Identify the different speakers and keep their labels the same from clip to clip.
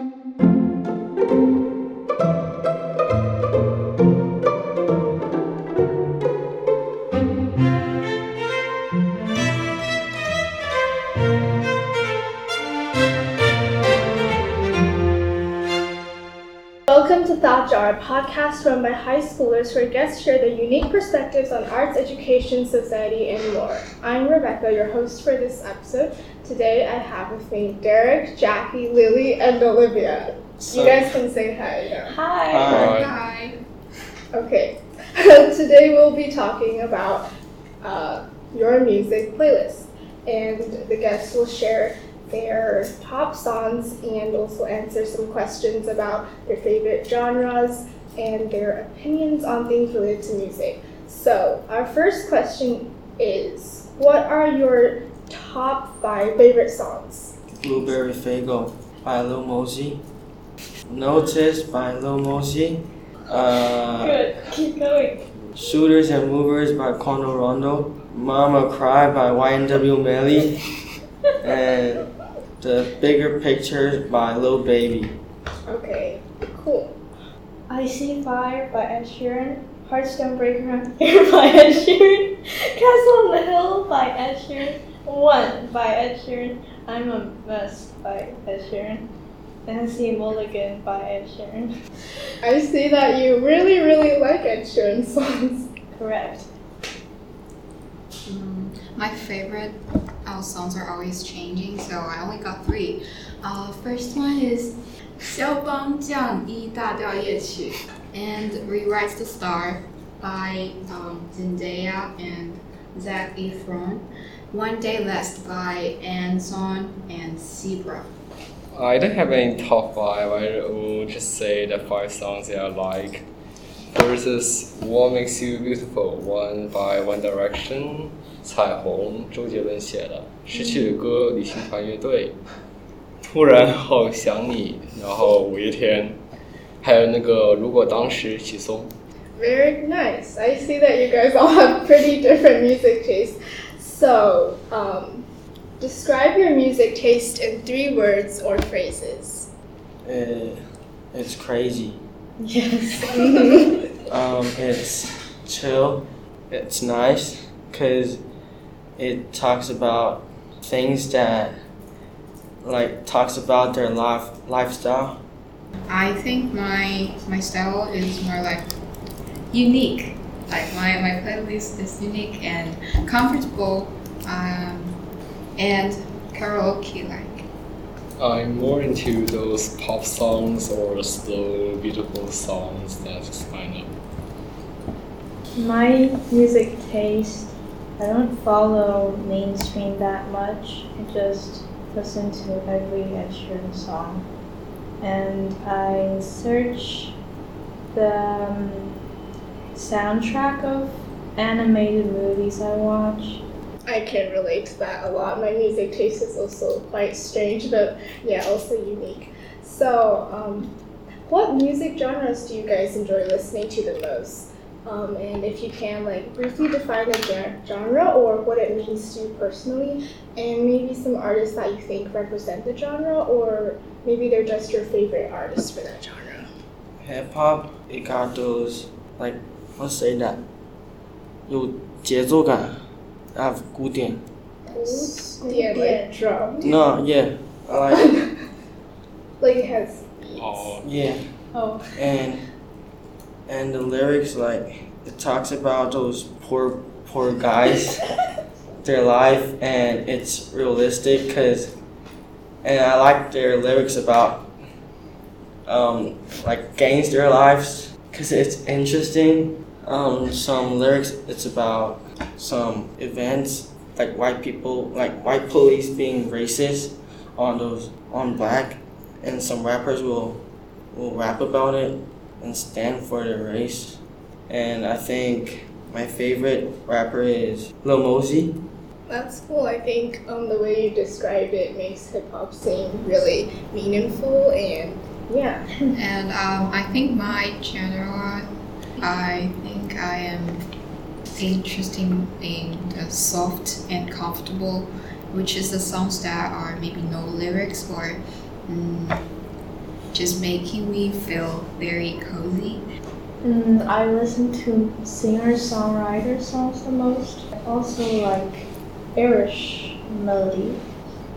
Speaker 1: Welcome to Thought Jar, a podcast run by high schoolers where guests share their unique perspectives on arts, education, society, and more. I'm Rebecca, your host for this episode. Today I have with me Derek, Jacky, Lily, and Olivia. You guys can say hi now.
Speaker 2: Hi.
Speaker 3: Hi.
Speaker 2: Hi.
Speaker 1: Okay. Today we'll be talking about uh, your music playlist, and the guests will share their top songs and also answer some questions about their favorite genres and their opinions on things related to music. So, our first question is What are your top five favorite songs?
Speaker 3: Blueberry Faygo by Lil Mosey. Notice by Lil Mosey. Uh,
Speaker 1: Good, keep going.
Speaker 3: Shooters and Movers by Kono Rondo. Mama Cry by YNW Melly. and The Bigger Picture by Lil Baby.
Speaker 1: Okay, cool.
Speaker 2: I See Fire by Ed Sheeran. Hearts Don't Break Around Here by Ed Sheeran. Castle on the Hill by Ed Sheeran. One by Ed Sheeran. I'm a Mess by Ed Sheeran. Nancy Mulligan by Ed Sheeran.
Speaker 1: I see that you really, really like Ed Sheeran songs.
Speaker 2: Correct.
Speaker 4: Mm, my favorite uh, songs are always changing, so I only got three. Uh, first one is 肖邦降 E 大调夜曲 and Rewrites the Star by um, Zendaya and Zac Efron. One Day Less by Anson and Zebra.
Speaker 5: I don't have any top five. I will just say the five songs that I like. First is What Makes You Beautiful, one by One Direction，彩虹，周杰伦写的，失去的歌，旅行团乐队，突然好想你，然后五月天，还有那个如果当时许嵩。
Speaker 1: Very nice. I see that you guys all have pretty different music tastes. So, um, describe your music taste in three words or phrases.
Speaker 3: Uh, it's crazy.
Speaker 2: Yes.
Speaker 3: Um, it's chill. It's nice because it talks about things that like talks about their life lifestyle.
Speaker 4: I think my my style is more like unique. Like my, my playlist is unique and comfortable um, and karaoke like.
Speaker 5: I'm more into those pop songs or slow, beautiful songs. That's kind of
Speaker 2: My music taste, I don't follow mainstream that much. I just listen to every Ed Sheeran song. And I search the um, soundtrack of animated movies I watch.
Speaker 1: I can relate to that a lot. My music taste is also quite strange, but yeah, also unique. So, um, what music genres do you guys enjoy listening to the most? Um, and if you can, like, briefly define the genre or what it means to you personally, and maybe some artists that you think represent the genre, or maybe they're just your favorite artists for that genre.
Speaker 3: Hip hop, it got those like let's say that 有节奏感 of 古典
Speaker 1: Yeah, like drum.
Speaker 3: No, yeah, I like it.
Speaker 1: Like it has beats.
Speaker 5: oh,
Speaker 3: Yeah,
Speaker 2: Oh,
Speaker 3: and and the lyrics like it talks about those poor poor guys, their life, and it's realistic because, and I like their lyrics about um like gangster lives because it's interesting. um, some lyrics it's about some events like white people like white police being racist on those on black, and some rappers will will rap about it and stand for their race. And I think my favorite rapper is Lil Mosey.
Speaker 1: That's cool. I think um, the way you describe it makes hip hop seem really meaningful and yeah.
Speaker 4: And um, I think my genre, I think I am interesting in the soft and comfortable, which is the songs that are maybe no lyrics or mm, just making me feel very cozy.
Speaker 2: Mm, I listen to singer-songwriter songs the most. I also like Irish melody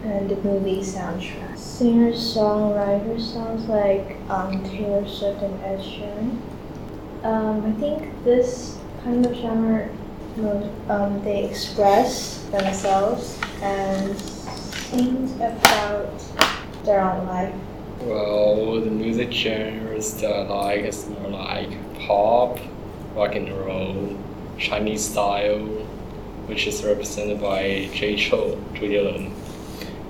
Speaker 2: and the movie soundtrack. Singer-songwriter songs like um, Taylor Swift and Ed Sheeran. Um, I think this kind of genre, mo- um, they express themselves and sing about their own life.
Speaker 5: Well, the music genres that I like is more like pop, rock and roll, Chinese style, which is represented by Jay Chou, 周杰伦.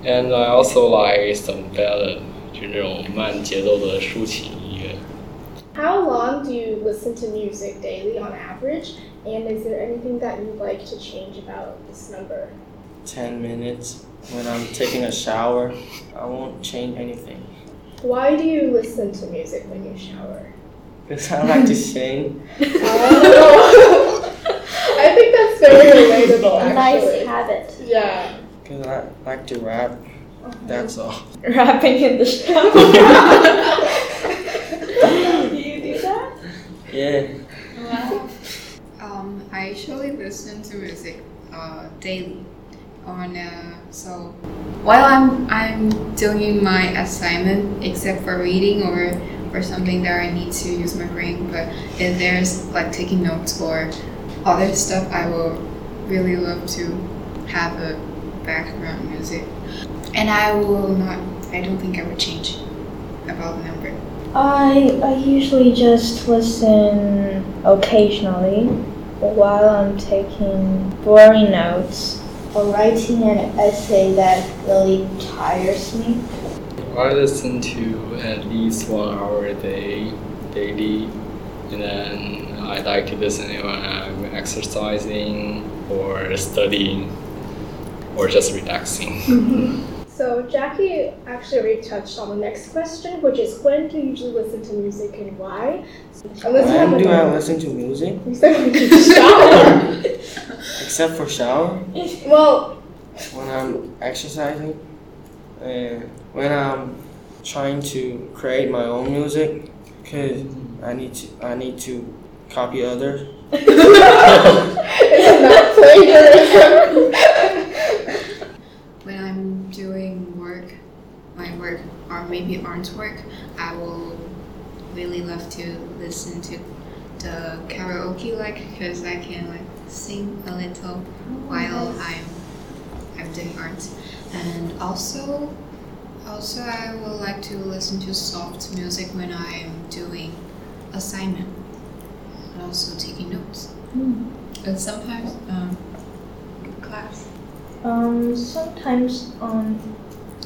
Speaker 5: And I also like some ballad, 就那种慢节奏的抒情音乐。
Speaker 1: How long do you listen to music daily on average? And is there anything that you'd like to change about this number?
Speaker 3: 10 minutes when I'm taking a shower. I won't change anything.
Speaker 1: Why do you listen to music when you shower?
Speaker 3: Because I like to sing.
Speaker 1: Oh. I think that's very relatable,
Speaker 2: A nice
Speaker 1: actually.
Speaker 2: habit.
Speaker 1: Yeah.
Speaker 3: Because I like to rap. That's all.
Speaker 2: Rapping in the shower. do you do that?
Speaker 3: Yeah.
Speaker 4: Um, I usually listen to music uh, daily. On uh, so while I'm I'm doing my assignment, except for reading or or something that I need to use my brain. But if there's like taking notes or other stuff, I will really love to have a background music. And I will not. I don't think I would change about the number.
Speaker 2: I I usually just listen occasionally while I'm taking boring notes or writing an essay that really tires me.
Speaker 5: I listen to at least one hour a day, daily, and then I like to listen when I'm exercising or studying or just relaxing. Mm-hmm.
Speaker 1: So Jacky actually already touched on the next question, which is when do you usually listen to music and why? Unless you
Speaker 3: When do I listen to music?
Speaker 1: you said when you shower.
Speaker 3: Except for shower.
Speaker 1: well,
Speaker 3: When I'm exercising. And when I'm trying to create my own music. Because I need to, I need to copy others.
Speaker 1: it's not plagiarism.
Speaker 4: Doing work, my work, or maybe artwork, I will really love to listen to the karaoke like because I can like sing a little while I'm I'm doing art, and also also I would like to listen to soft music when I'm doing assignment and also taking notes. And sometimes um, class.
Speaker 2: Um, sometimes on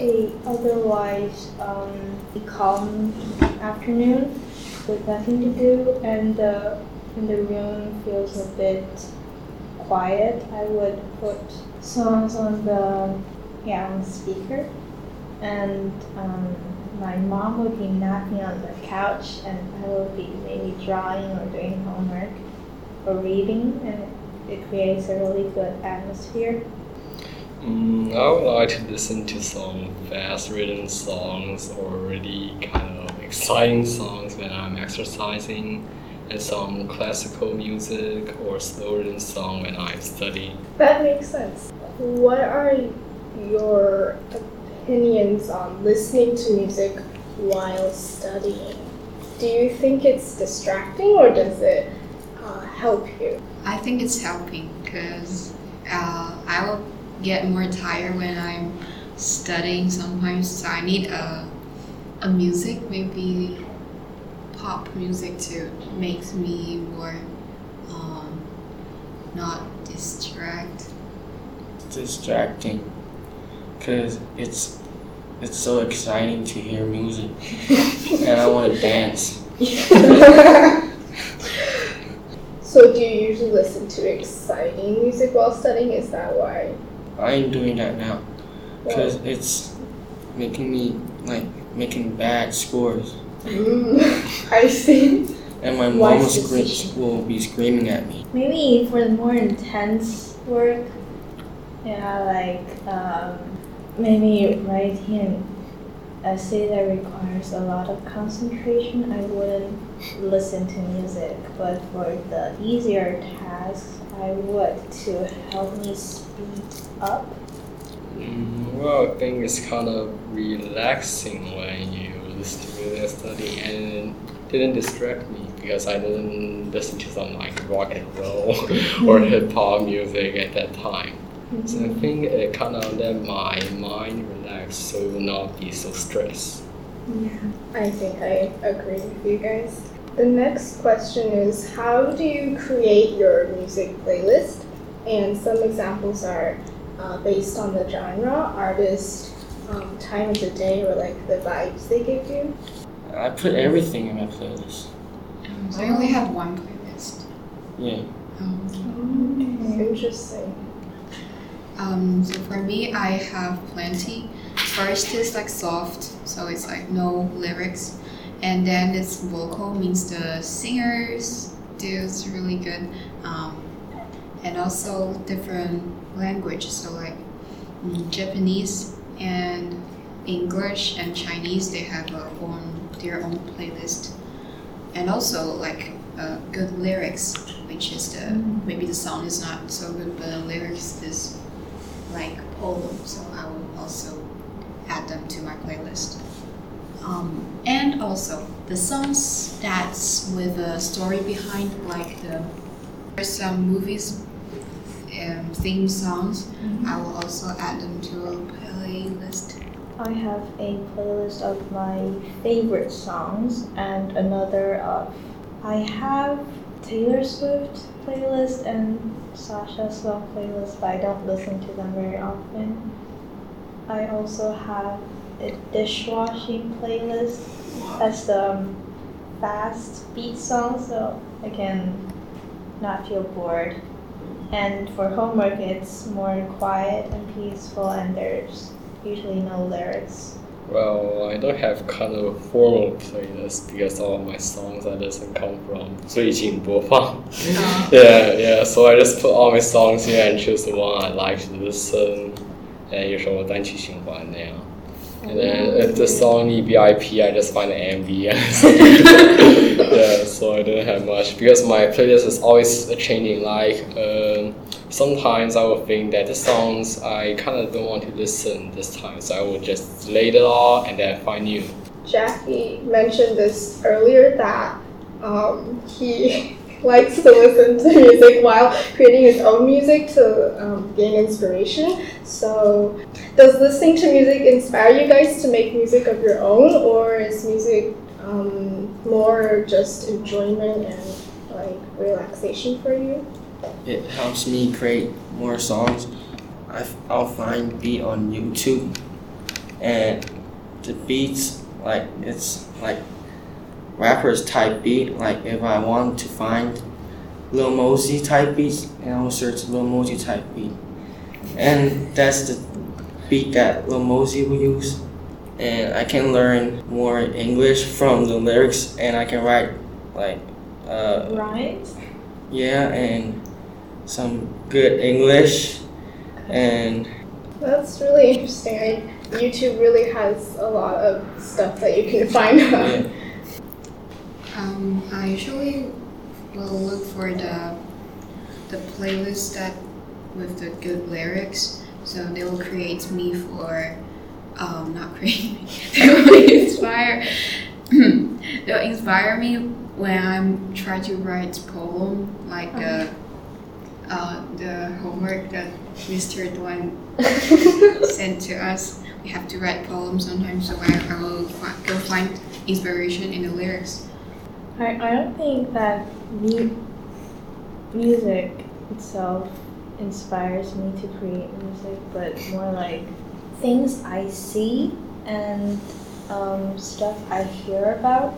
Speaker 2: a otherwise um, calm afternoon with nothing to do and the and the room feels a bit quiet, I would put songs on the yeah on the speaker, and um, my mom would be napping on the couch, and I would be maybe drawing or doing homework or reading, and it creates a really good atmosphere.
Speaker 5: Mm, I would like to listen to some fast written songs or really kind of exciting songs when I'm exercising, and some classical music or slow written song when I'm studying.
Speaker 1: That makes sense. What are your opinions on listening to music while studying? Do you think it's distracting or does it uh, help you?
Speaker 4: I think it's helping because uh, I will get more tired when I'm studying sometimes. So I need a, a music, maybe pop music to makes me more um, not distract.
Speaker 3: distracting because it's it's so exciting to hear music and I want to dance.
Speaker 1: so do you usually listen to exciting music while studying? Is that why?
Speaker 3: I ain't doing that now because it's making me like making bad scores
Speaker 1: Mm, I see.
Speaker 3: and my mom will,
Speaker 2: Wise
Speaker 3: will be screaming at me.
Speaker 2: Maybe for the more intense work, yeah, like um, maybe writing essay that requires a lot of concentration, I wouldn't listen to music. But for the easier tasks, I would to help me speed up.
Speaker 5: Mm, well, I think it's kind of relaxing when you listen to music and study and it didn't distract me because I didn't listen to some like rock and roll or hip hop music at that time. So I think it kind of let my mind relax so it will not be so stressed.
Speaker 1: Yeah, I think I agree with you guys. The next question is How do you create your music playlist? And some examples are uh, based on the genre, artist, um, time of the day, or like the vibes they give you.
Speaker 3: I put everything in my playlist.
Speaker 4: Um, so I only have one playlist.
Speaker 3: Yeah.
Speaker 4: Um,
Speaker 1: Interesting.
Speaker 4: Um, so for me, I have plenty. First is like soft, so it's like no lyrics, and then it's vocal means the singers do really good, um, and also different language. So like mm, Japanese and English and Chinese, they have a own their own playlist, and also like uh, good lyrics, which is the maybe the song is not so good, but the lyrics is like poem, so I will also add them to my playlist. Um, and also the songs that's with a story behind, like the there's some movies um, theme songs. I will also add them to a playlist.
Speaker 2: I have a playlist of my favorite songs and another of I have Taylor Swift playlist and Sasha Sloan playlist, but I don't listen to them very often. I also have a dishwashing playlist. That's the um, fast beat song, so I can not feel bored. And for homework, it's more quiet and peaceful, and there's usually no lyrics.
Speaker 5: Well, I don't have kind of a formal playlist because all of my songs I listen come from 最近播放. yeah, yeah. So I just put all my songs here and choose the one I like to listen. and then uh, the song need VIP, I just find the MV. yeah, so I didn't have much because my playlist is always changing. Like um, sometimes I will think that the songs I kind of don't want to listen this time, so I will just lay it all and then find new.
Speaker 1: Jacky mentioned this earlier that um, he likes to listen to music while creating his own music to um, gain inspiration. So, does listening to music inspire you guys to make music of your own, or is music um, more just enjoyment and like relaxation for you?
Speaker 3: It helps me create more songs. I, I'll find beat on YouTube, and the beats like it's like rappers type beat. Like if I want to find Lil Mosey type beats, and I'll search Lil Mosey type beat, and that's the beat that Lil Mosey will use. And I can learn more English from the lyrics, and I can write like uh,
Speaker 2: Right?
Speaker 3: yeah, and some good English, and
Speaker 1: That's really interesting. I, YouTube really has a lot of stuff that you can find out.
Speaker 3: yeah.
Speaker 4: Um, I usually will look for the the playlist that with the good lyrics. So they will create me for um, not create me. They will inspire. they'll inspire me when I'm trying to write poem like the uh, the homework that Mr. Duan sent to us. We have to write poems sometimes, so I, I will go find inspiration in the lyrics.
Speaker 2: I, I don't think that mu- music itself inspires me to create music, but more like things I see and um, stuff I hear about.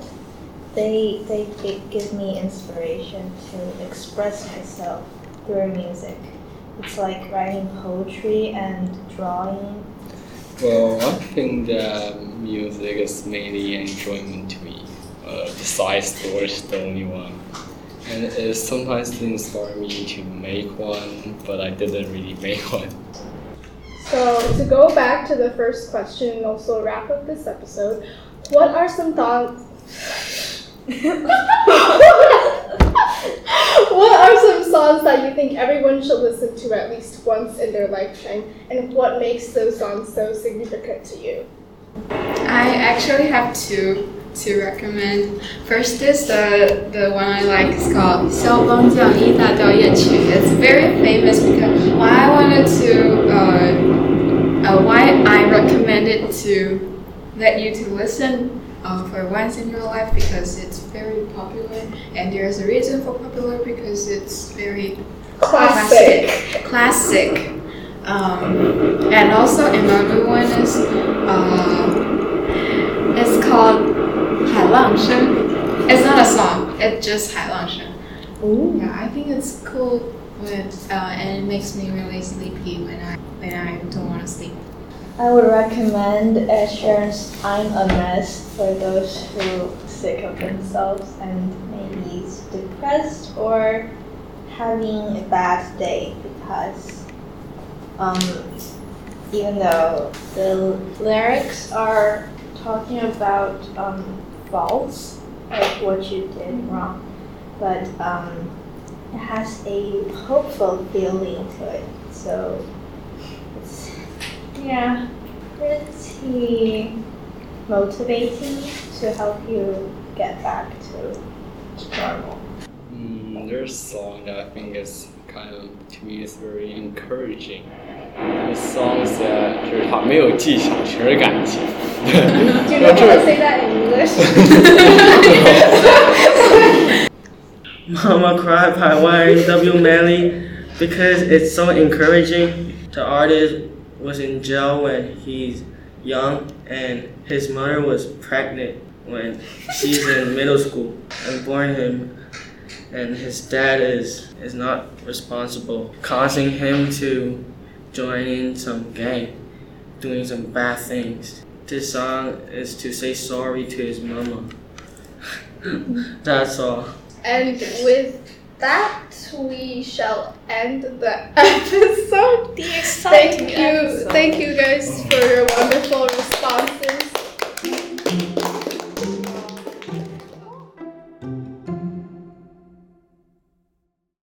Speaker 2: They, they, give me inspiration to express myself through music. It's like writing poetry and drawing.
Speaker 5: Well, I think that music is mainly enjoyment to me. Uh, stories, the only one. And it sometimes inspire me to make one, but I didn't really make one.
Speaker 1: So to go back to the first question and also wrap up this episode, what are some thoughts? what are some songs that you think everyone should listen to at least once in their lifetime, and what makes those songs so significant to you?
Speaker 4: I actually have two to recommend. First is the the one I like. It's called 肖邦降 E 大调夜曲. It's very famous because why I wanted to uh, uh, why I recommend it to let you to listen uh, for once in your life because it's very popular and there's a reason for popular because it's very
Speaker 1: Classic.
Speaker 4: classic. Um, and also another one is uh, it's called Shen. It's not a song. It's just Hai Long Shen. Ooh. Yeah, I think it's cool when, uh, and it makes me really sleepy when I when I don't want to sleep.
Speaker 2: I would recommend Ed Sheeran's "I'm a Mess" for those who sick of themselves and maybe depressed or having a bad day because um, even though the lyrics are talking about um, faults, of what you did wrong, but um, it has a hopeful feeling to it. So it's yeah, pretty motivating to help you get back to normal.
Speaker 5: Mm, there's a song that I think is kind of to me is very encouraging. The songs that 就是它没有技巧，全是感情。
Speaker 1: Do you know how to say that in English?
Speaker 3: Mama Cry by YNW Melly because it's so encouraging. The artist was in jail when he's young and his mother was pregnant when she's in middle school and born him and his dad is is not responsible causing him to join in some gang doing some bad things. This song is to say sorry to his mama. That's all.
Speaker 1: And with that, we shall end the episode.
Speaker 2: The
Speaker 1: Thank you, thank you guys for